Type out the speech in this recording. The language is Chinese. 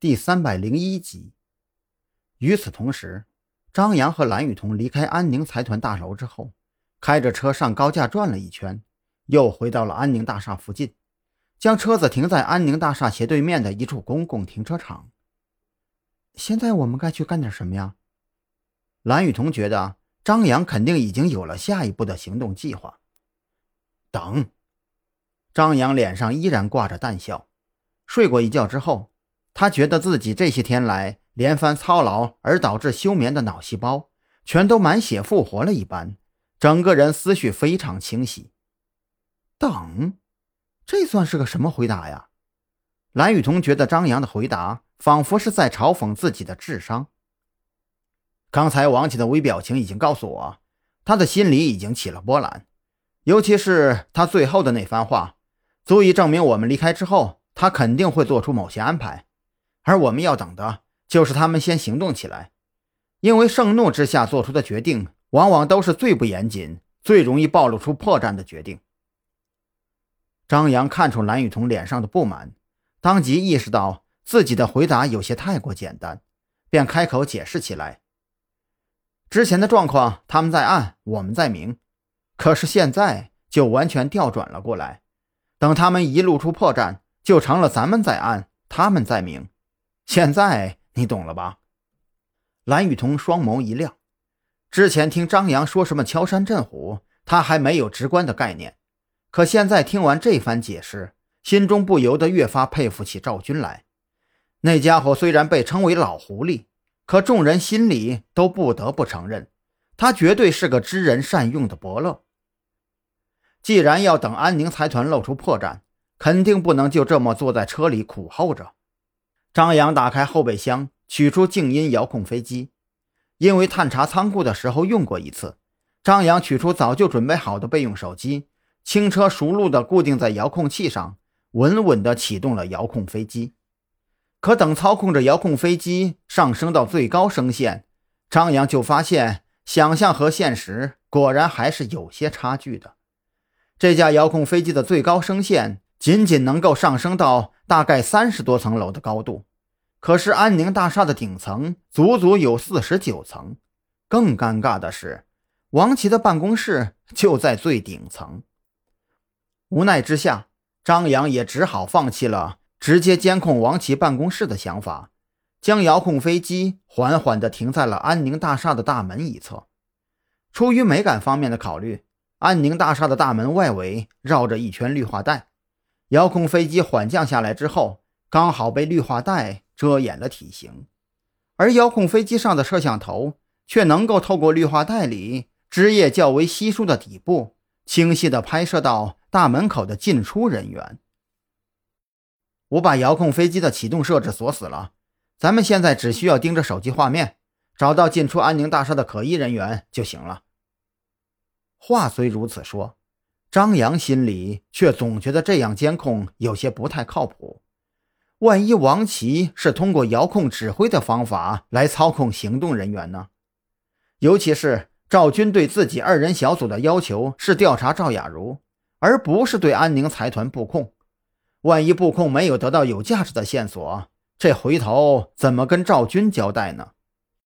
第三百零一集。与此同时，张扬和蓝雨桐离开安宁财团大楼之后，开着车上高架转了一圈，又回到了安宁大厦附近，将车子停在安宁大厦斜对面的一处公共停车场。现在我们该去干点什么呀？蓝雨桐觉得张扬肯定已经有了下一步的行动计划。等。张扬脸上依然挂着淡笑。睡过一觉之后，他觉得自己这些天来连番操劳而导致休眠的脑细胞全都满血复活了一般，整个人思绪非常清晰。等，这算是个什么回答呀？蓝雨桐觉得张扬的回答仿佛是在嘲讽自己的智商。刚才王琦的微表情已经告诉我，他的心里已经起了波澜，尤其是他最后的那番话。足以证明，我们离开之后，他肯定会做出某些安排，而我们要等的就是他们先行动起来。因为盛怒之下做出的决定，往往都是最不严谨、最容易暴露出破绽的决定。张扬看出蓝雨桐脸上的不满，当即意识到自己的回答有些太过简单，便开口解释起来：“之前的状况，他们在暗，我们在明，可是现在就完全调转了过来。”等他们一露出破绽，就成了咱们在暗，他们在明。现在你懂了吧？蓝雨桐双眸一亮。之前听张扬说什么敲山震虎，他还没有直观的概念。可现在听完这番解释，心中不由得越发佩服起赵军来。那家伙虽然被称为老狐狸，可众人心里都不得不承认，他绝对是个知人善用的伯乐。既然要等安宁财团露出破绽，肯定不能就这么坐在车里苦候着。张扬打开后备箱，取出静音遥控飞机，因为探查仓库的时候用过一次。张扬取出早就准备好的备用手机，轻车熟路地固定在遥控器上，稳稳地启动了遥控飞机。可等操控着遥控飞机上升到最高声线，张扬就发现，想象和现实果然还是有些差距的。这架遥控飞机的最高声线仅仅能够上升到大概三十多层楼的高度，可是安宁大厦的顶层足足有四十九层。更尴尬的是，王琦的办公室就在最顶层。无奈之下，张扬也只好放弃了直接监控王琦办公室的想法，将遥控飞机缓缓地停在了安宁大厦的大门一侧。出于美感方面的考虑。安宁大厦的大门外围绕着一圈绿化带，遥控飞机缓降下来之后，刚好被绿化带遮掩了体型，而遥控飞机上的摄像头却能够透过绿化带里枝叶较为稀疏的底部，清晰地拍摄到大门口的进出人员。我把遥控飞机的启动设置锁死了，咱们现在只需要盯着手机画面，找到进出安宁大厦的可疑人员就行了。话虽如此说，张扬心里却总觉得这样监控有些不太靠谱。万一王琦是通过遥控指挥的方法来操控行动人员呢？尤其是赵军对自己二人小组的要求是调查赵雅茹，而不是对安宁财团布控。万一布控没有得到有价值的线索，这回头怎么跟赵军交代呢？